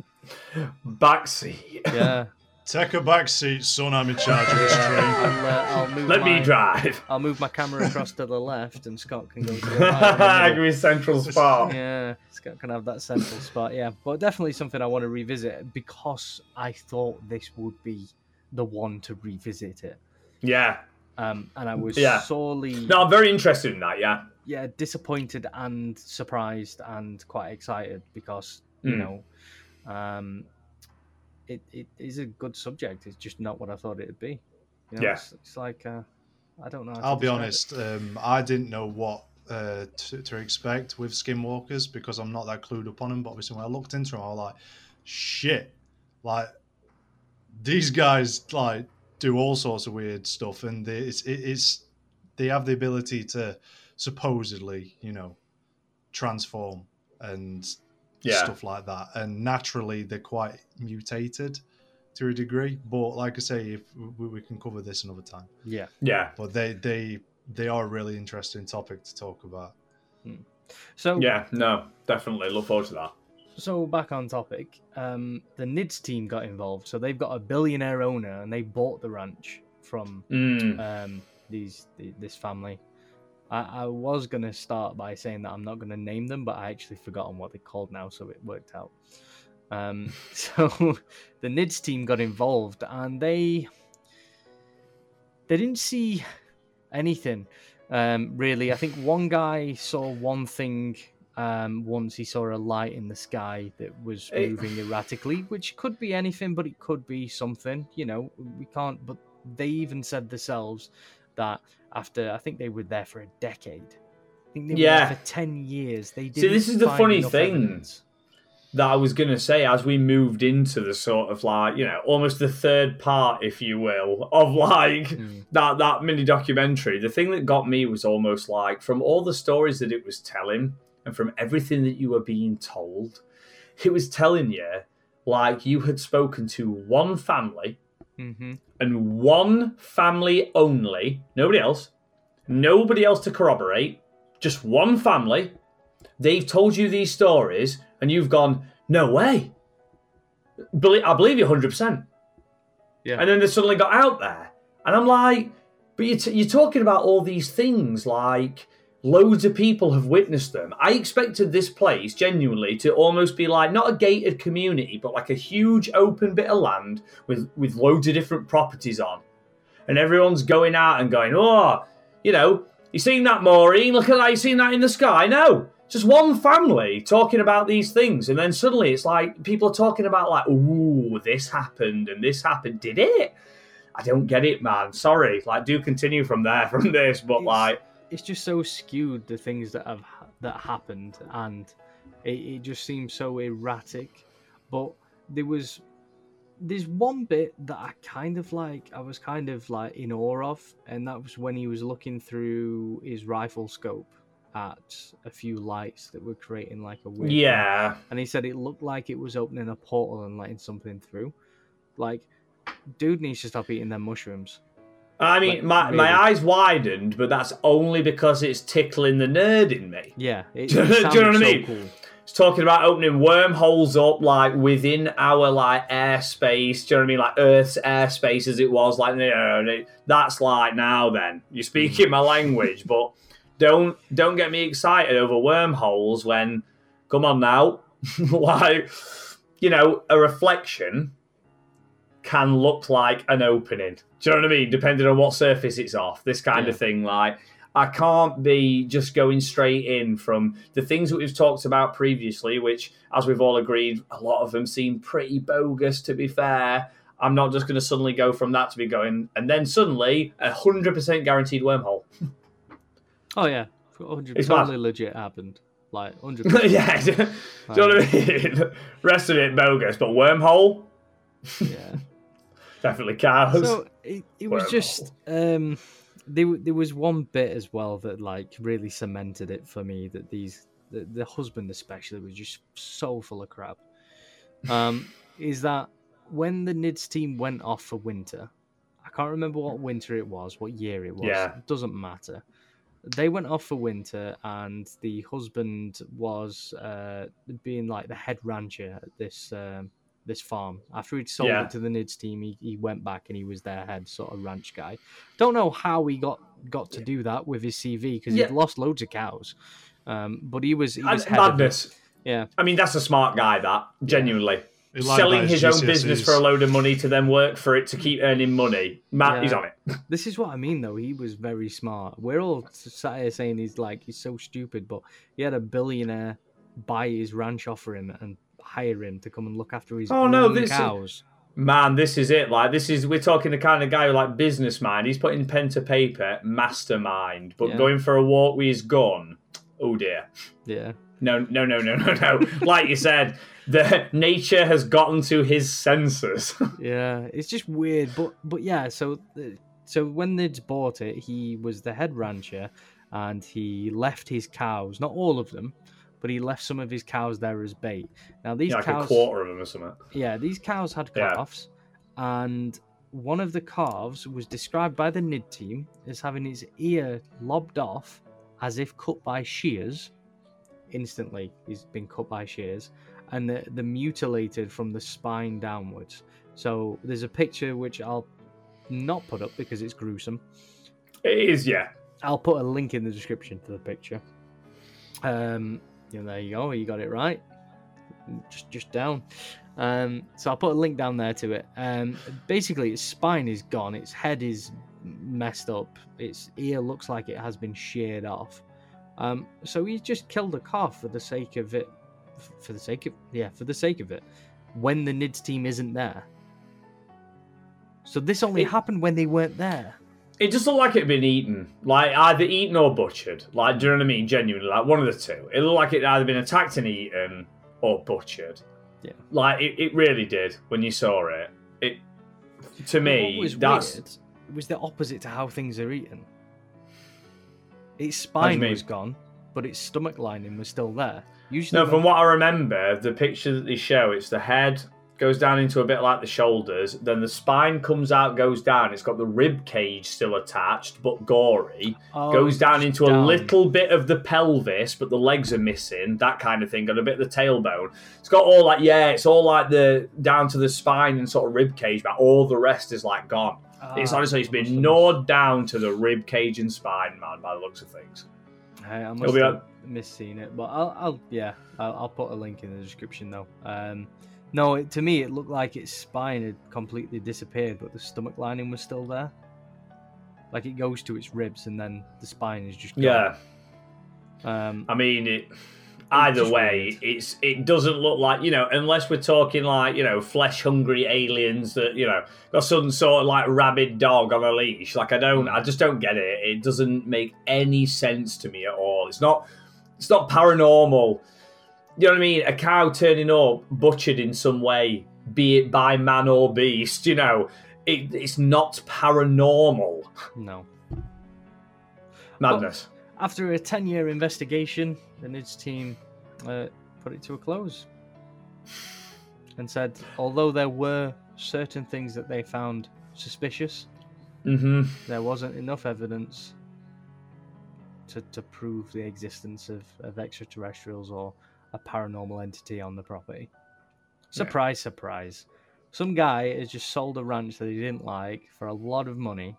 Backseat. Yeah. Take a back seat, son. I'm in charge of this train. I'll, uh, I'll move Let my, me drive. I'll move my camera across to the left, and Scott can go to the right. in the Give me central spot. Yeah, Scott can have that central spot. Yeah, but definitely something I want to revisit because I thought this would be the one to revisit it. Yeah. Um, and I was Yeah. sorely No, I'm very interested in that. Yeah. yeah disappointed and surprised and quite excited because you Mm. know um it, it is a good subject it's just not what i thought it'd be you know, Yeah. it's, it's like uh i don't know I'll be honest. Um, I didn't know what uh, to, to expect with skinwalkers because I'm not that clued up on them. But obviously, when I looked into them, I was like, "Shit!" Like these guys like do all sorts of weird stuff, and they, it's it, it's they have the ability to supposedly, you know, transform and Yeah. stuff like that. And naturally, they're quite mutated to a degree. But like I say, if we, we can cover this another time yeah Yeah. but they they they are a really interesting topic to talk about. Hmm. so Yeah. No, definitely. Look forward to that. So back on topic um the nids team got involved so they've got a billionaire owner and they bought the ranch from Mm. um, these the, this family. I, I was gonna start by saying that I'm not gonna name them, but I actually forgotten what they're called now, so it worked out. Um, so the Nids team got involved, and they they didn't see anything um, really. I think one guy saw one thing. Um, once he saw a light in the sky that was It- moving erratically, which could be anything, but it could be something. You know, we can't. But they even said themselves that after I think they were there for a decade. I think they were Yeah. there for ten years. They didn't this is the funny thing. evidence. that I was going to say as we moved into the sort of like, you know, almost the third part, if you will, of like Mm. that, that mini documentary. The thing that got me was almost like from all the stories that it was telling and from everything that you were being told, it was telling you like you had spoken to one family hmm and one family only, nobody else, nobody else to corroborate, just one family. They've told you these stories, and you've gone, no way. I believe you 100%. Yeah. And then they suddenly got out there. And I'm like, but you're, t- you're talking about all these things like loads of people have witnessed them. I expected this place genuinely to almost be like not a gated community, but like a huge open bit of land with, with loads of different properties on. And everyone's going out and going, oh, you know, you seen that, Maureen? Look at that. You seen that in the sky? No. Just one family talking about these things. And then suddenly it's like people are talking about, like, ooh, this happened and this happened. Did it? I don't get it, man. Sorry. Like, do continue from there, from this. But, like, It's just so skewed the things that have that happened, and it, it just seems so erratic. But there was there's one bit that I kind of like. I was kind of like in awe of, and that was when he was looking through his rifle scope at a few lights that were creating like a weird yeah. and he said it looked like it was opening a portal and letting something through. Like, dude needs to stop eating them mushrooms. I mean, Like, my, really. my eyes widened, but that's only because it's tickling the nerd in me. Yeah, it, Do you know what I mean? cool. It's talking about opening wormholes up like within our like airspace. Do you know what I mean? Like Earth's airspace as it was. Like you know, that's like now. Then you're speaking mm. my language, but don't don't get me excited over wormholes when. Come on now, like you know, a reflection can look like an opening. Do you know what I mean? Depending on what surface it's off, this kind Yeah. of thing. Like I can't be just going straight in from the things that we've talked about previously, which, as we've all agreed, a lot of them seem pretty bogus. To be fair, I'm not just going to suddenly go from that to be going, and then suddenly a hundred percent guaranteed wormhole. Oh yeah, 100 It's totally mad. legit happened. Like hundred. yeah, do you know what I mean? Rest of it bogus, but wormhole yeah. definitely cows. So it, it was just um, there, there was one bit as well that like really cemented it for me that these the, the husband especially was just so full of crap. Um, is that when the Nids team went off for winter, I can't remember what winter it was, what year it was. Yeah. It doesn't matter. They went off for winter, and the husband was uh, being like the head rancher at this um, this farm. After he'd sold Yeah. it to the Nids team, he, he went back and he was their head sort of ranch guy. Don't know how he got got to do that with his CV because Yeah. he'd lost loads of cows. Um, but he was he was head of it. madness. Yeah, I mean, that's a smart guy. That genuinely He lied selling about his own business for a load of money to then work for it to keep earning money. Matt, Yeah. he's on it. This is what I mean, though. He was very smart. We're all sat here saying he's like he's so stupid, but he had a billionaire buy his ranch off for him and hire him to come and look after his Oh, no, this- cows. Man, this is it. Like, this is we're talking the kind of guy who like business mind. He's putting pen to paper, mastermind, but Yeah. going for a walk with his gun. Oh dear. Yeah, No, no, no, no, no, no. like you said, the nature has gotten to his senses. yeah. It's just weird, but but yeah. So uh, so when Nids bought it, he was the head rancher, and he left his cows, not all of them, but he left some of his cows there as bait. Now these Yeah, like cows, a quarter of them or something. Yeah, these cows had Yeah. calves, and one of the calves was described by the NID team as having its ear lobbed off as if cut by shears. Instantly, he's been cut by shears, and the, the mutilated from the spine downwards. So there's a picture which I'll not put up because it's gruesome. It is, yeah. I'll put a link in the description to the picture. Um, yeah, there you go. You got it right. Just just down. Um, so I'll put a link down there to it. Um, basically, its spine is gone. Its head is messed up. Its ear looks like it has been sheared off. Um, so he's just killed a calf for the sake of it. For the sake of yeah, for the sake of it. When the Nids team isn't there. So this only It- happened when they weren't there. It just looked like it had been eaten. Like either eaten or butchered. Like, do you know what I mean? Genuinely, like one of the two. It looked like it had either been attacked and eaten or butchered. Yeah. Like it, it really did when you saw it. It to me what was that's weird was the opposite to how things are eaten. Its spine was gone, but its stomach lining was still there. Usually, No, from what I remember, the picture that they show, it's the head goes down into a bit like the shoulders, then the spine comes out, goes down. It's got the rib cage still attached, but gory. Oh, goes down into a little bit of the pelvis, but the legs are missing. That kind of thing. Got a bit of the tailbone. It's got all like yeah, it's all like the down to the spine and sort of rib cage, but all the rest is like gone. it's Ah, honestly it's been gnawed down to the rib cage and spine, man, by the looks of things. I, I It'll must be have on- misseen it, but I'll, I'll yeah, I'll, I'll put a link in the description though. Um, no, it, to me it looked like its spine had completely disappeared, but the stomach lining was still there. Like it goes to its ribs, and then the spine is just gone. Yeah. Um, I mean, it, either way, weird. it's it doesn't look like you know, unless we're talking like you know, flesh hungry aliens that you know got some sort of like rabid dog on a leash. Like I don't, Hmm. I just don't get it. It doesn't make any sense to me at all. It's not, it's not paranormal. You know what I mean? A cow turning up butchered in some way, be it by man or beast. You know, it, it's not paranormal. no. Madness. After a 10 year investigation, the NIDS team uh, put it to a close and said, although there were certain things that they found suspicious, mm-hmm. there wasn't enough evidence to, to prove the existence of, of extraterrestrials or a paranormal entity on the property. Surprise, surprise. Some guy has just sold a ranch that he didn't like for a lot of money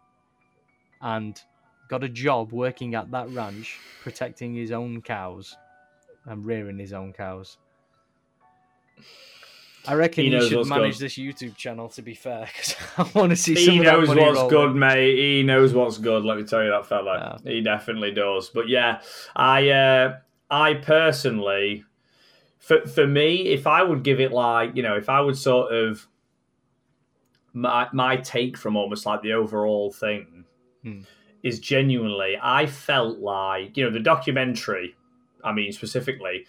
and got a job working at that ranch protecting his own cows and rearing his own cows. I reckon He knows should manage good. this YouTube channel. To be fair, because I want to see some He knows what's roll good, mate. He knows what's good. Let me tell you that fella. He definitely does. But yeah, I uh, I personally, for for me, if I would give it like you know, if I would sort of my my take from almost like the overall thing Hmm. is genuinely, I felt like you know the documentary. I mean, specifically,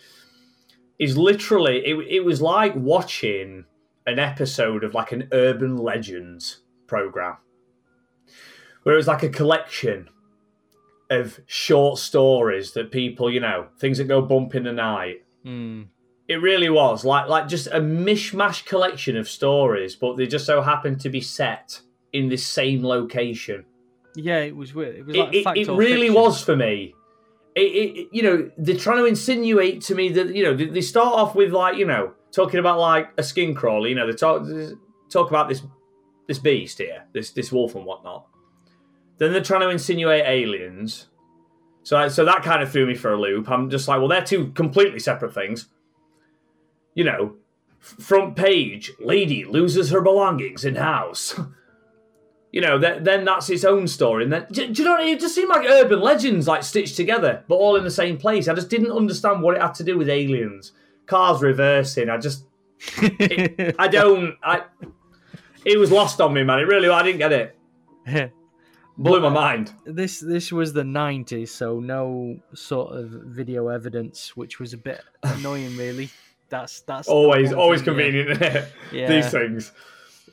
is literally it. It was like watching an episode of like an urban legends program where it was like a collection of short stories that people, you know, things that go bump in the night. Mm. It really was like like just a mishmash collection of stories, but they just so happened to be set in this same location. Yeah, it was weird. It was like it, it or really fiction. was for me. It, it, you know, they're trying to insinuate to me that you know they, they start off with like you know talking about like a skin crawler. You know, they talk talk about this this beast here, this this wolf and whatnot. Then they're trying to insinuate aliens. So so that kind of threw me for a loop. I'm just like, well, they're two completely separate things. You know, front page, lady loses her belongings in house. you know, th- then that's its own story. And then, do, do you know, what? it just seemed like urban legends, like stitched together, but all in the same place. I just didn't understand what it had to do with aliens. Cars reversing. I just, I don't, I. It was lost on me, man. It really, I didn't get it. Blew my uh, mind. this this was the 90s so no sort of video evidence which was a bit annoying really that's that's Always, always thing, convenient. Yeah. These things.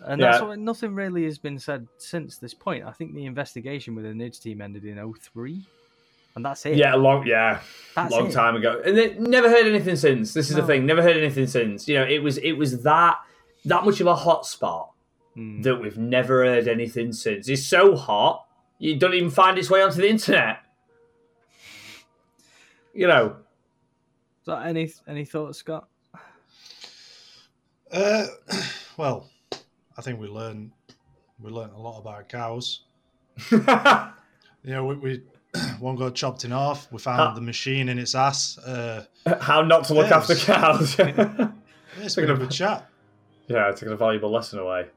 and that's Yeah. why nothing really has been said since this point i think the investigation with the nids team ended in 03 and that's it Yeah, long, yeah, that's long it. time ago, and they never heard anything since. This is the thing. Never heard anything since. You know, it was it was that that much of a hot spot Hmm. that we've never heard anything since. It's so hot, you don't even find its way onto the internet. You know, so any any thoughts scott Uh, well, I think we learned we learned a lot about cows. You know, we, we one got chopped in half. We found Ah. the machine in its ass. Uh, how not to look Yes. after cows. yeah, it's been a Talking good chat. yeah, taking a valuable lesson away.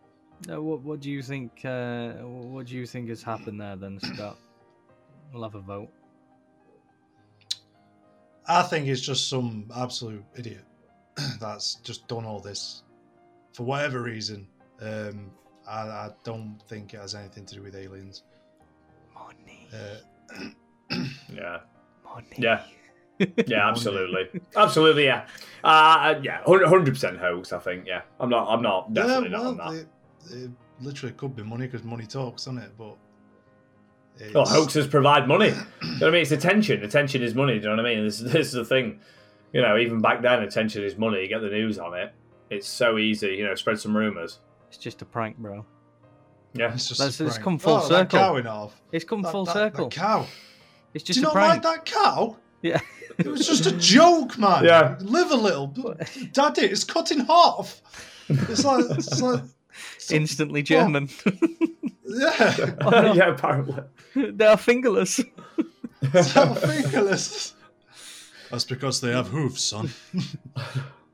uh, what, what do you think uh, what do you think has happened there then scott we'll have a vote I think it's just some absolute idiot that's just done all this for whatever reason. Um, I, I don't think it has anything to do with aliens. money Uh, Yeah, money yeah, yeah, absolutely, absolutely, yeah, uh, yeah, hundred percent hoax. I think, yeah, I'm not, I'm not definitely yeah, not on that. It, it literally could be money because money talks, doesn't it? But it's, Well, hoaxes provide money. you know what I mean? It's attention. Attention is money. Do you know what I mean? This, this is the thing. You know, even back then, attention is money. You get the news on it. It's so easy. You know, spread some rumors. it's just a prank bro Yeah. It's just Let's- a let's prank. come full oh, That circle. cow in half. it's come That- full that- circle That cow. it's Do just you a not prank like that cow? yeah It was just a joke, man. Yeah. Live a little. Daddy, it's cut in half. It's like, it's like instantly german yeah. Oh, no. yeah, apparently. they are fingerless It's not fingerless. That's because they have hooves, son.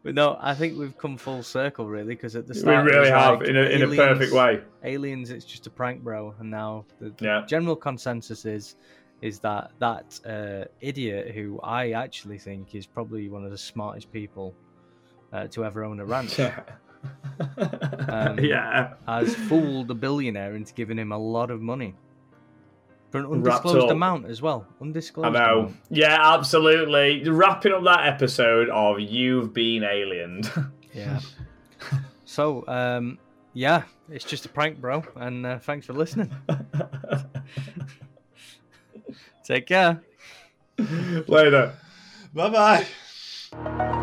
But no, I think we've come full circle really because at the start we really have like in a in a perfect way. Aliens, it's just a prank, bro, and now the Yeah. general consensus is is that that uh, idiot who I actually think is probably one of the smartest people uh, to ever own a ranch Yeah. Um, yeah. has fooled a billionaire into giving him a lot of money for an undisclosed amount as well. Undisclosed. I Undisclosed. know. amount. Yeah, absolutely. Wrapping up that episode of You've Been Aliened. Yeah. so, um, yeah, it's just a prank, bro, and uh, thanks for listening. Take care. Later. Bye bye.